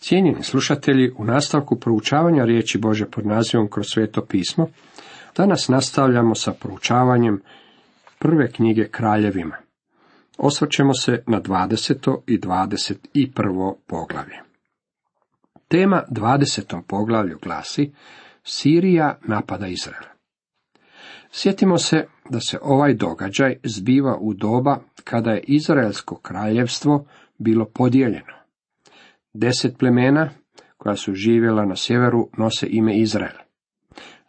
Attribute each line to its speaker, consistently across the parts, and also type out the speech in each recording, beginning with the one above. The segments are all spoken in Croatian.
Speaker 1: Cijenjeni slušatelji, u nastavku proučavanja riječi Bože pod nazivom kroz sveto pismo, danas nastavljamo sa proučavanjem prve knjige kraljevima. Osvrćemo se na 20. i 21. poglavlje. Tema 20. poglavlju glasi Sirija napada Izrael. Sjetimo se da se ovaj događaj zbiva u doba kada je Izraelsko kraljevstvo bilo podijeljeno. Deset plemena koja su živjela na sjeveru nose ime Izrael.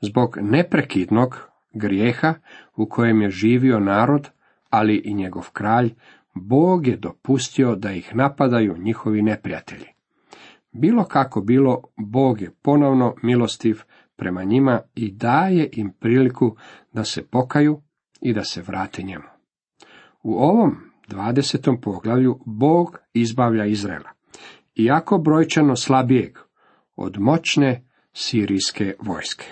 Speaker 1: Zbog neprekidnog grijeha u kojem je živio narod, ali i njegov kralj, Bog je dopustio da ih napadaju njihovi neprijatelji. Bilo kako bilo, Bog je ponovno milostiv prema njima i daje im priliku da se pokaju i da se vrate njemu. U ovom 20. poglavlju Bog izbavlja Izraela, iako brojčano slabijeg od moćne sirijske vojske.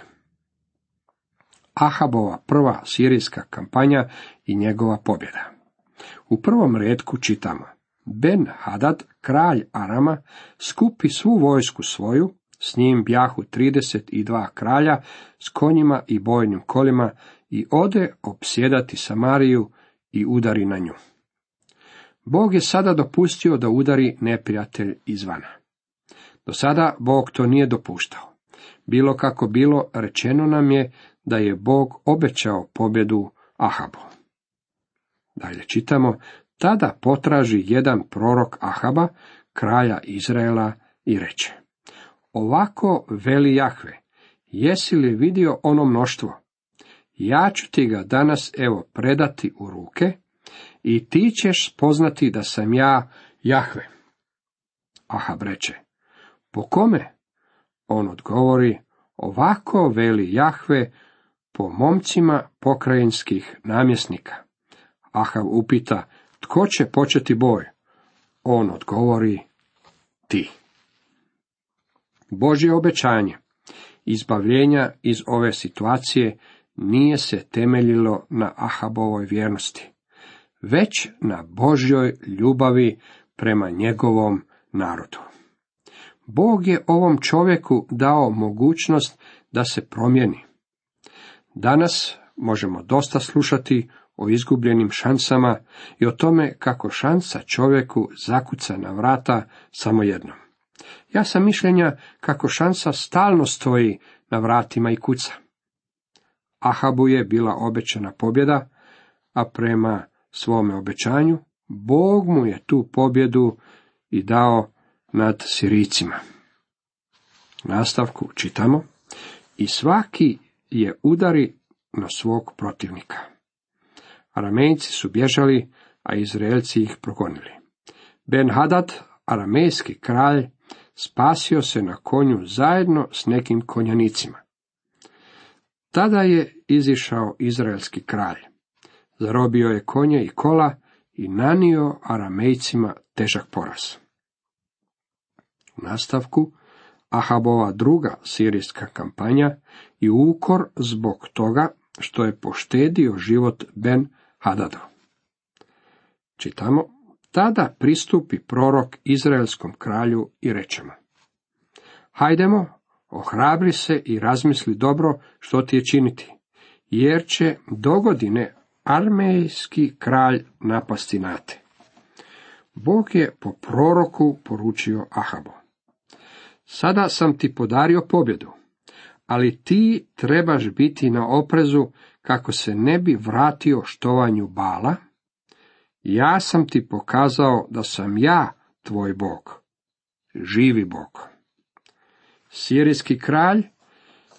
Speaker 1: Ahabova prva sirijska kampanja i njegova pobjeda. U prvom redku čitamo Ben Hadad, kralj Arama, skupi svu vojsku svoju, s njim bjahu 32 kralja, s konjima i bojnim kolima, i ode opsjedati Samariju i udari na nju. Bog je sada dopustio da udari neprijatelj izvana. Do sada Bog to nije dopuštao. Bilo kako bilo, rečeno nam je da je Bog obećao pobjedu Ahabu. Dalje čitamo, tada potraži jedan prorok Ahaba, kralja Izraela, i reče. Ovako veli Jahve, jesi li vidio ono mnoštvo? Ja ću ti ga danas evo predati u ruke i ti ćeš spoznati da sam ja Jahve. Ahab reče, po kome? On odgovori, ovako veli Jahve po momcima pokrajinskih namjesnika. Ahab upita, tko će početi boj? On odgovori, ti. Božje obećanje izbavljenja iz ove situacije nije se temeljilo na Ahabovoj vjernosti, već na Božjoj ljubavi prema njegovom narodu. Bog je ovom čovjeku dao mogućnost da se promijeni. Danas možemo dosta slušati o izgubljenim šansama i o tome kako šansa čovjeku zakuca na vrata samo jednom. Ja sam mišljenja kako šansa stalno stoji na vratima i kuca. Ahabu je bila obećana pobjeda, a prema svome obećanju Bog mu je tu pobjedu i dao nad Siricima. Nastavku čitamo i svaki je udari na svog protivnika. Aramejci su bježali, a Izraelci ih progonili. Ben Hadad, aramejski kralj, spasio se na konju zajedno s nekim konjanicima. Tada je izišao izraelski kralj. Zarobio je konje i kola i nanio aramejcima težak poraz. U nastavku Ahabova druga sirijska kampanja i ukor zbog toga što je poštedio život Ben Hadado. Čitamo, tada pristupi prorok izraelskom kralju i rečemo. Hajdemo, ohrabri se i razmisli dobro što ti je činiti, jer će dogodine armejski kralj napasti na te. Bog je po proroku poručio Ahabu. Sada sam ti podario pobjedu, ali ti trebaš biti na oprezu kako se ne bi vratio štovanju bala. Ja sam ti pokazao da sam ja tvoj Bog, živi Bog. Sirijski kralj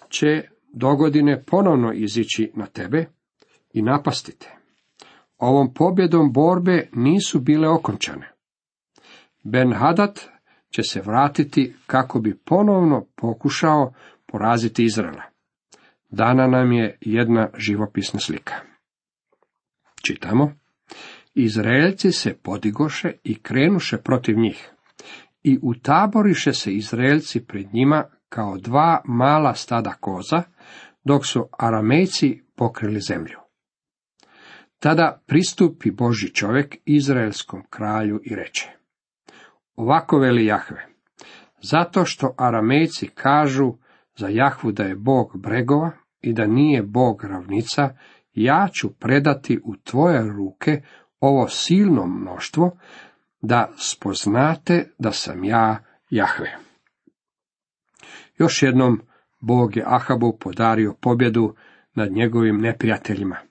Speaker 1: će dogodine ponovno izići na tebe i napastite. Ovom pobjedom borbe nisu bile okončane. Ben Hadad će se vratiti kako bi ponovno pokušao poraziti Izraela. Dana nam je jedna živopisna slika. Čitamo. Izraelci se podigoše i krenuše protiv njih. I utaboriše se Izraelci pred njima kao dva mala stada koza, dok su Aramejci pokrili zemlju. Tada pristupi Boži čovjek Izraelskom kralju i reče. Ovako veli Jahve, Zato što aramejci kažu za Jahvu da je Bog bregova i da nije Bog ravnica, ja ću predati u tvoje ruke ovo silno mnoštvo, da spoznate da sam ja Jahve. Još jednom Bog je Ahabu podario pobjedu nad njegovim neprijateljima.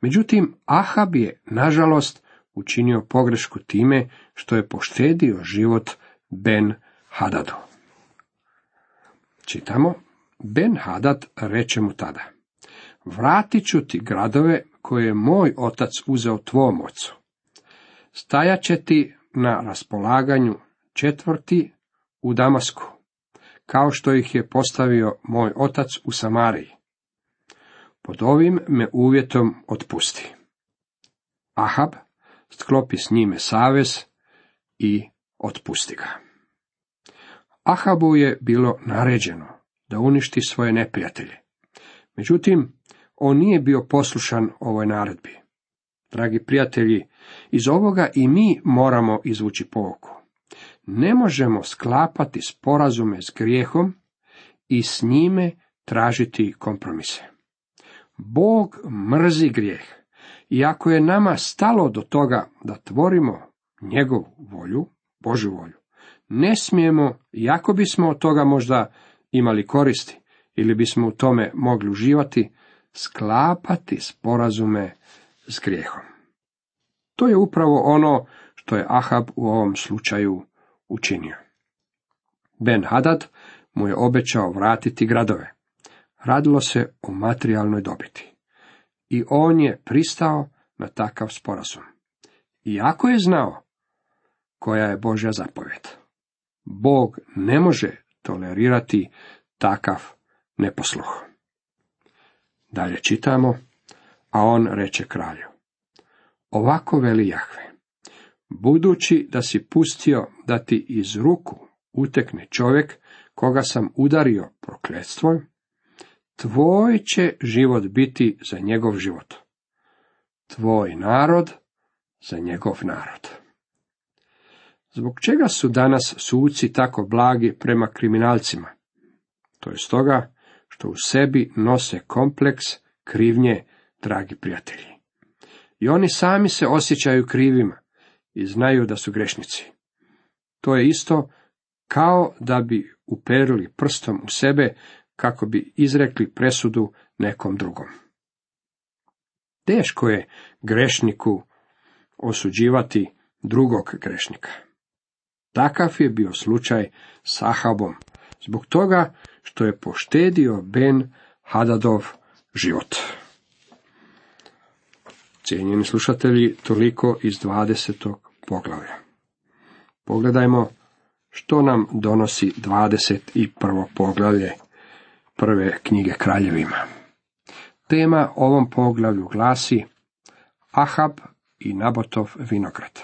Speaker 1: Međutim, Ahab je, nažalost, učinio pogrešku time što je poštedio život Ben Hadadu. Čitamo, Ben Hadad reče mu tada, vratit ću ti gradove koje je moj otac uzeo tvom ocu. Stajat će ti na raspolaganju četvrti u Damasku, kao što ih je postavio moj otac u Samariji. Pod ovim me uvjetom otpusti. Ahab sklopi s njime savez i otpusti ga. Ahabu je bilo naređeno da uništi svoje neprijatelje. Međutim, on nije bio poslušan ovoj naredbi. Dragi prijatelji, iz ovoga i mi moramo izvući pouku. Ne možemo sklapati sporazume s grijehom i s njime tražiti kompromise. Bog mrzi grijeh. I ako je nama stalo do toga da tvorimo njegovu volju, Božju volju, ne smijemo, iako bismo od toga možda imali koristi, ili bismo u tome mogli uživati, sklapati sporazume s grijehom. To je upravo ono što je Ahab u ovom slučaju učinio. Ben Hadad mu je obećao vratiti gradove. Radilo se o materijalnoj dobiti. I on je pristao na takav sporazum. Iako je znao koja je Božja zapovjed. Bog ne može tolerirati takav neposluh. Dalje čitamo, a on reče kralju. Ovako veli Jahve, budući da si pustio da ti iz ruku utekne čovjek koga sam udario prokletstvom, tvoj će život biti za njegov život. Tvoj narod za njegov narod. Zbog čega su danas suci tako blagi prema kriminalcima? To je stoga što u sebi nose kompleks krivnje, dragi prijatelji. I oni sami se osjećaju krivima i znaju da su grešnici. To je isto kao da bi uperili prstom u sebe kako bi izrekli presudu nekom drugom. Teško je grešniku osuđivati drugog grešnika. Takav je bio slučaj s Ahabom, zbog toga što je poštedio Ben Hadadov život. Cijenjeni slušatelji, toliko iz 20. poglavlja. Pogledajmo što nam donosi 21. poglavlje prve knjige kraljevima. Tema ovom poglavlju glasi Ahab i Nabotov vinograd.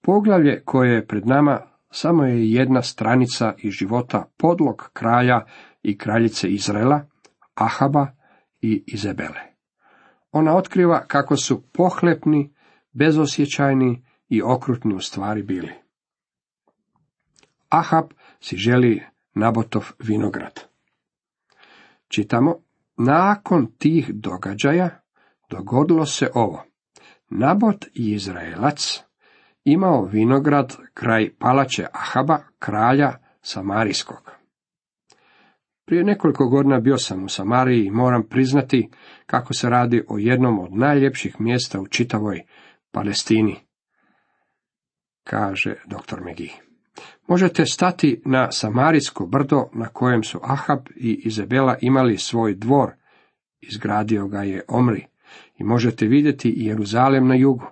Speaker 1: Poglavlje koje je pred nama samo je jedna stranica iz života podlog kralja i kraljice Izraela, Ahaba i Izabele. Ona otkriva kako su pohlepni, bezosjećajni i okrutni u stvari bili. Ahab si želi Nabotov vinograd. Čitamo, nakon tih događaja dogodilo se ovo. Nabot i Izraelac imao vinograd kraj palače Ahaba, kralja Samarijskog. Prije nekoliko godina bio sam u Samariji i moram priznati kako se radi o jednom od najljepših mjesta u čitavoj Palestini, kaže dr. Megi. Možete stati na Samarijsko brdo na kojem su Ahab i Izabela imali svoj dvor, izgradio ga je Omri, i možete vidjeti Jeruzalem na jugu.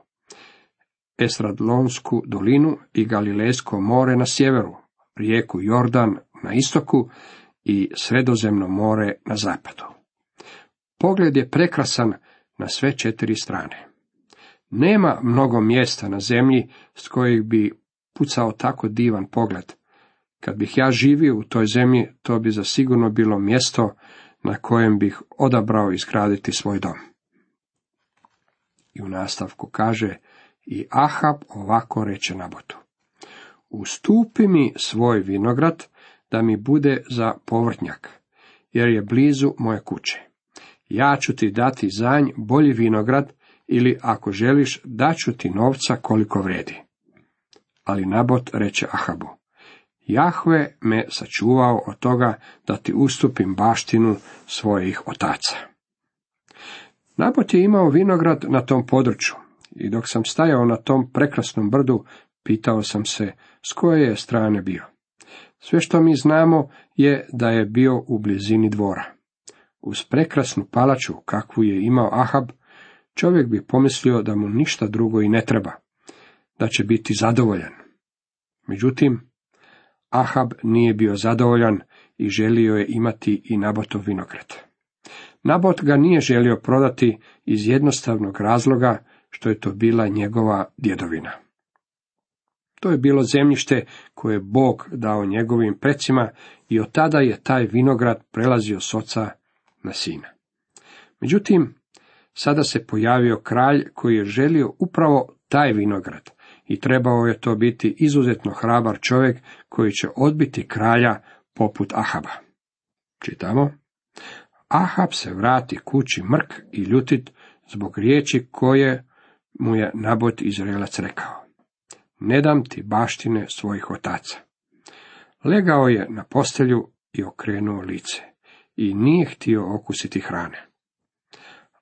Speaker 1: Estradlonsku dolinu i Galilejsko more na sjeveru, rijeku Jordan na istoku i Sredozemno more na zapadu. Pogled je prekrasan na sve četiri strane. Nema mnogo mjesta na zemlji s kojih bi pucao tako divan pogled. Kad bih ja živio u toj zemlji, to bi zasigurno bilo mjesto na kojem bih odabrao izgraditi svoj dom. I u nastavku kaže, i Ahab ovako reče Nabotu. ustupi mi svoj vinograd, da mi bude za povrtnjak, jer je blizu moje kuće. Ja ću ti dati zanj bolji vinograd, ili ako želiš, daću ti novca koliko vredi. Ali Nabot reče Ahabu, Jahve me sačuvao od toga da ti ustupim baštinu svojih otaca. Nabot je imao vinograd na tom području i dok sam stajao na tom prekrasnom brdu, pitao sam se s koje je strane bio. Sve što mi znamo je da je bio u blizini dvora. Uz prekrasnu palaču kakvu je imao Ahab, čovjek bi pomislio da mu ništa drugo i ne treba, da će biti zadovoljan. Međutim, Ahab nije bio zadovoljan i želio je imati i Nabotov vinograd. Nabot ga nije želio prodati iz jednostavnog razloga što je to bila njegova djedovina. To je bilo zemljište koje je Bog dao njegovim precima i od tada je taj vinograd prelazio s oca na sina. Međutim, sada se pojavio kralj koji je želio upravo taj vinograd i trebao je to biti izuzetno hrabar čovjek koji će odbiti kralja poput Ahaba. Čitamo. Ahab se vrati kući mrk i ljutit zbog riječi koje mu je Nabot Izraelac rekao. Ne dam ti baštine svojih otaca. Legao je na postelju i okrenuo lice i nije htio okusiti hrane.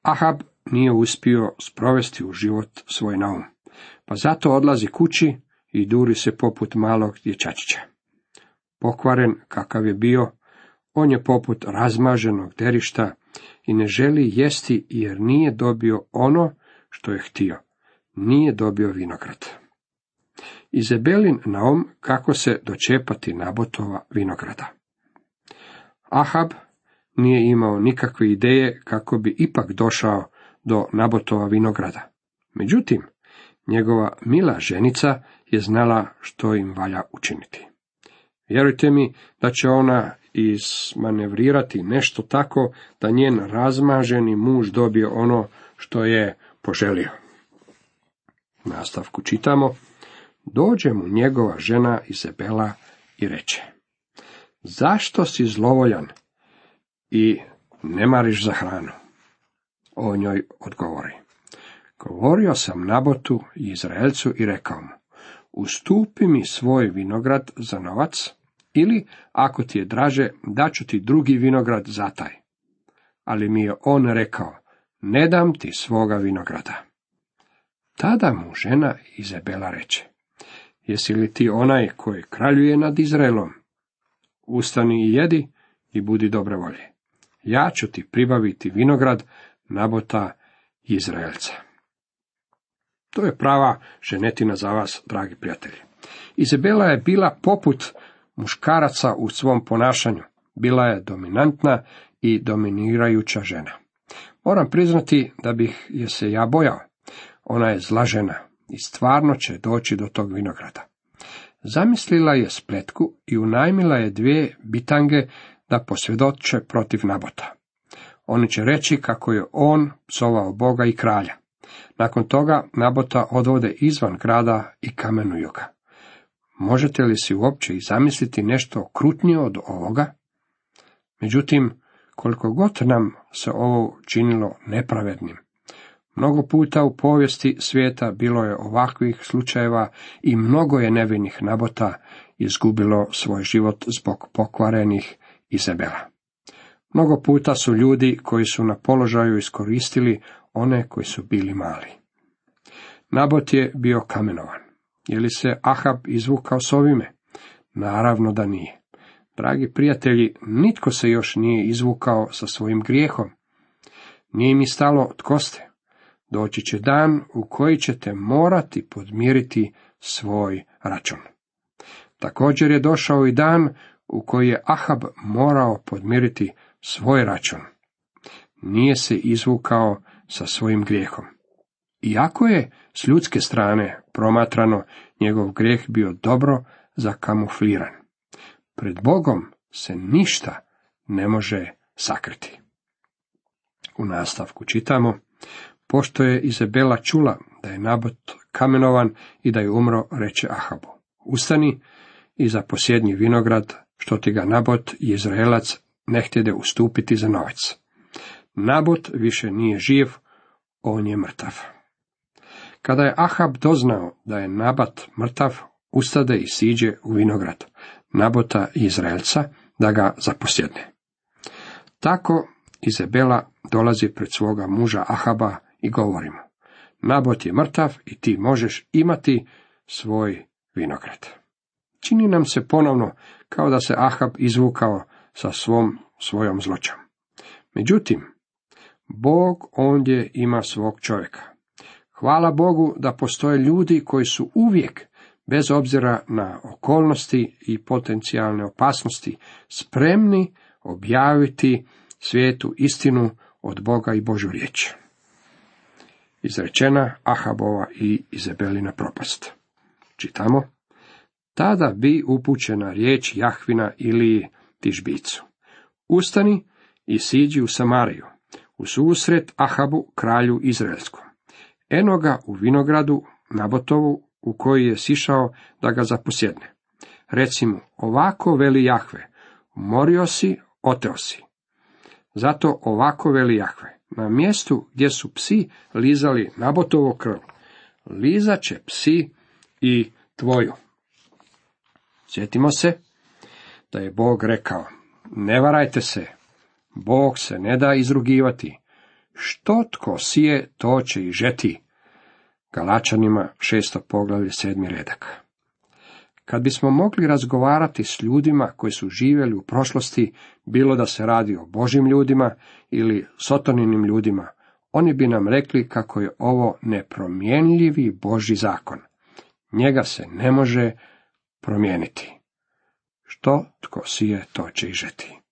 Speaker 1: Ahab nije uspio sprovesti u život svoj naum, pa zato odlazi kući i duri se poput malog dječačića. Pokvaren kakav je bio, on je poput razmaženog derišta i ne želi jesti jer nije dobio ono što je htio, nije dobio vinograd. Izebelin naum kako se dočepati nabotova vinograda. Ahab nije imao nikakve ideje kako bi ipak došao do Nabotova vinograda. Međutim, njegova mila ženica je znala što im valja učiniti. Vjerujte mi da će ona izmanevrirati nešto tako da njen razmaženi muž dobije ono što je poželio. Nastavku čitamo. Dođe mu njegova žena Izabela i reče. Zašto si zlovoljan i ne mariš za hranu? O njoj odgovori. Govorio sam Nabotu i Izraelcu i rekao mu, ustupi mi svoj vinograd za novac, ili, ako ti je draže, daću ti drugi vinograd za taj. Ali mi je on rekao, ne dam ti svoga vinograda. Tada mu žena Izabela reče, jesi li ti onaj koji kraljuje nad Izraelom? Ustani i jedi i budi dobre volje. Ja ću ti pribaviti vinograd Nabota Izraelca. To je prava ženetina za vas, dragi prijatelji. Izabela je bila poput muškaraca u svom ponašanju. Bila je dominantna i dominirajuća žena. Moram priznati da bih je se ja bojao. Ona je zla žena i stvarno će doći do tog vinograda. Zamislila je spletku i unajmila je dvije bitange da posvjedoče protiv Nabota. Oni će reći kako je on psovao Boga i kralja. Nakon toga Nabota odvode izvan grada i kamenuju ga. Možete li si uopće i zamisliti nešto krutnije od ovoga? Međutim, koliko god nam se ovo činilo nepravednim, mnogo puta u povijesti svijeta bilo je ovakvih slučajeva i mnogo je nevinih nabota izgubilo svoj život zbog pokvarenih Izabela. Mnogo puta su ljudi koji su na položaju iskoristili one koji su bili mali. Nabot je bio kamenovan. Je li se Ahab izvukao s ovime? Naravno da nije. Dragi prijatelji, nitko se još nije izvukao sa svojim grijehom. Nije mi stalo tko ste. Doći će dan u koji ćete morati podmiriti svoj račun. Također je došao i dan u koji je Ahab morao podmiriti svoj račun. Nije se izvukao sa svojim grijehom. Iako je s ljudske strane promatrano njegov grijeh bio dobro zakamufliran. Pred Bogom se ništa ne može sakriti. U nastavku čitamo, pošto je Izabela čula da je Nabot kamenovan i da je umro, reče Ahabu, ustani i zaposjedni vinograd, što ti ga Nabot i Izraelac ne htjede ustupiti za novac. Nabot više nije živ, on je mrtav. Kada je Ahab doznao da je Nabat mrtav, ustade i siđe u vinograd Nabota i Izraelca da ga zaposjedne. Tako Izabela dolazi pred svoga muža Ahaba i govori mu, Nabot je mrtav i ti možeš imati svoj vinograd. Čini nam se ponovno kao da se Ahab izvukao sa svom svojom zloćom. Međutim, Bog ondje ima svog čovjeka. Hvala Bogu da postoje ljudi koji su uvijek, bez obzira na okolnosti i potencijalne opasnosti, spremni objaviti svijetu istinu od Boga i Božu riječ. Izrečena Ahabova i Izabelina propast. Čitamo. Tada bi upućena riječ Jahvina ili Tižbicu. Ustani i siđi u Samariju, u susret Ahabu, kralju Izraelskom. Eno ga u vinogradu Nabotovu, u koji je sišao da ga zaposjedne. Reci mu, ovako veli Jahve, morio si, oteo si. Zato ovako veli Jahve, na mjestu gdje su psi lizali Nabotovo krv, lizat će psi i tvoju. Sjetimo se da je Bog rekao, ne varajte se, Bog se ne da izrugivati. Što tko sije, to će i žeti. Galačanima šesto poglavlje sedmi redak. Kad bismo mogli razgovarati s ljudima koji su živjeli u prošlosti, bilo da se radi o Božim ljudima ili sotoninim ljudima, oni bi nam rekli kako je ovo nepromjenljivi Boži zakon. Njega se ne može promijeniti. Što tko sije, to će i žeti.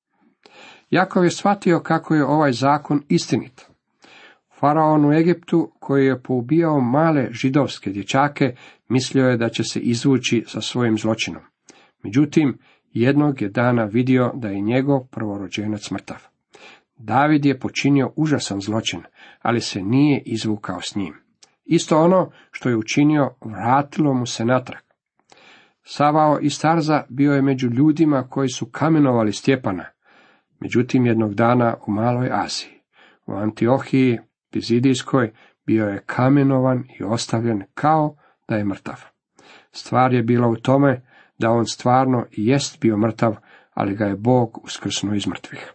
Speaker 1: Jakov je shvatio kako je ovaj zakon istinit. Faraon u Egiptu, koji je poubijao male židovske dječake, mislio je da će se izvući sa svojim zločinom. Međutim, jednog je dana vidio da je njegov prvorođenac mrtav. David je počinio užasan zločin, ali se nije izvukao s njim. Isto ono što je učinio, vratilo mu se natrag. Savao i Starza bio je među ljudima koji su kamenovali Stjepana, Međutim, jednog dana u Maloj Aziji, u Antiohiji Pizidijskoj, bio je kamenovan i ostavljen kao da je mrtav. Stvar je bila u tome da on stvarno jest bio mrtav, ali ga je Bog uskrsnuo iz mrtvih.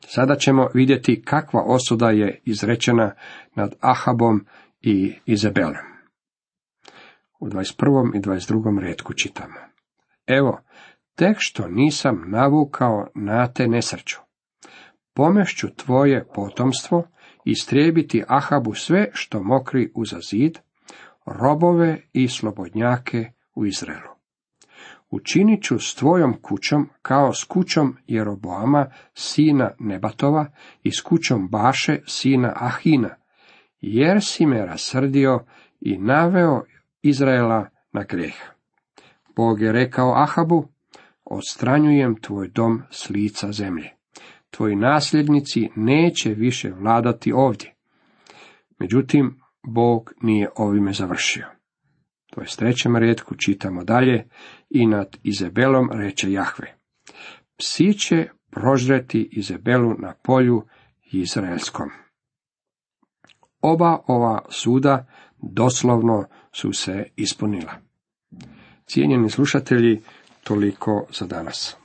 Speaker 1: Sada ćemo vidjeti kakva osuda je izrečena nad Ahabom i Izabelom. U 21. i 22. redku čitamo. Evo, tek što nisam navukao na te nesreću. Pomešću tvoje potomstvo i strijebiti Ahabu sve što mokri uza zid, robove i slobodnjake u Izraelu. Učinit ću s tvojom kućom kao s kućom Jeroboama, sina Nebatova, i s kućom Baše, sina Ahina, jer si me rasrdio i naveo Izraela na grijeh. Bog je rekao Ahabu, odstranjujem tvoj dom s lica zemlje. Tvoji nasljednici neće više vladati ovdje. Međutim, Bog nije ovime završio. To je s trećem redku čitamo dalje i nad Izabelom reče Jahve. Psi će prožreti Izabelu na polju Izraelskom. Oba ova suda doslovno su se ispunila. Cijenjeni slušatelji, Toliko za danas.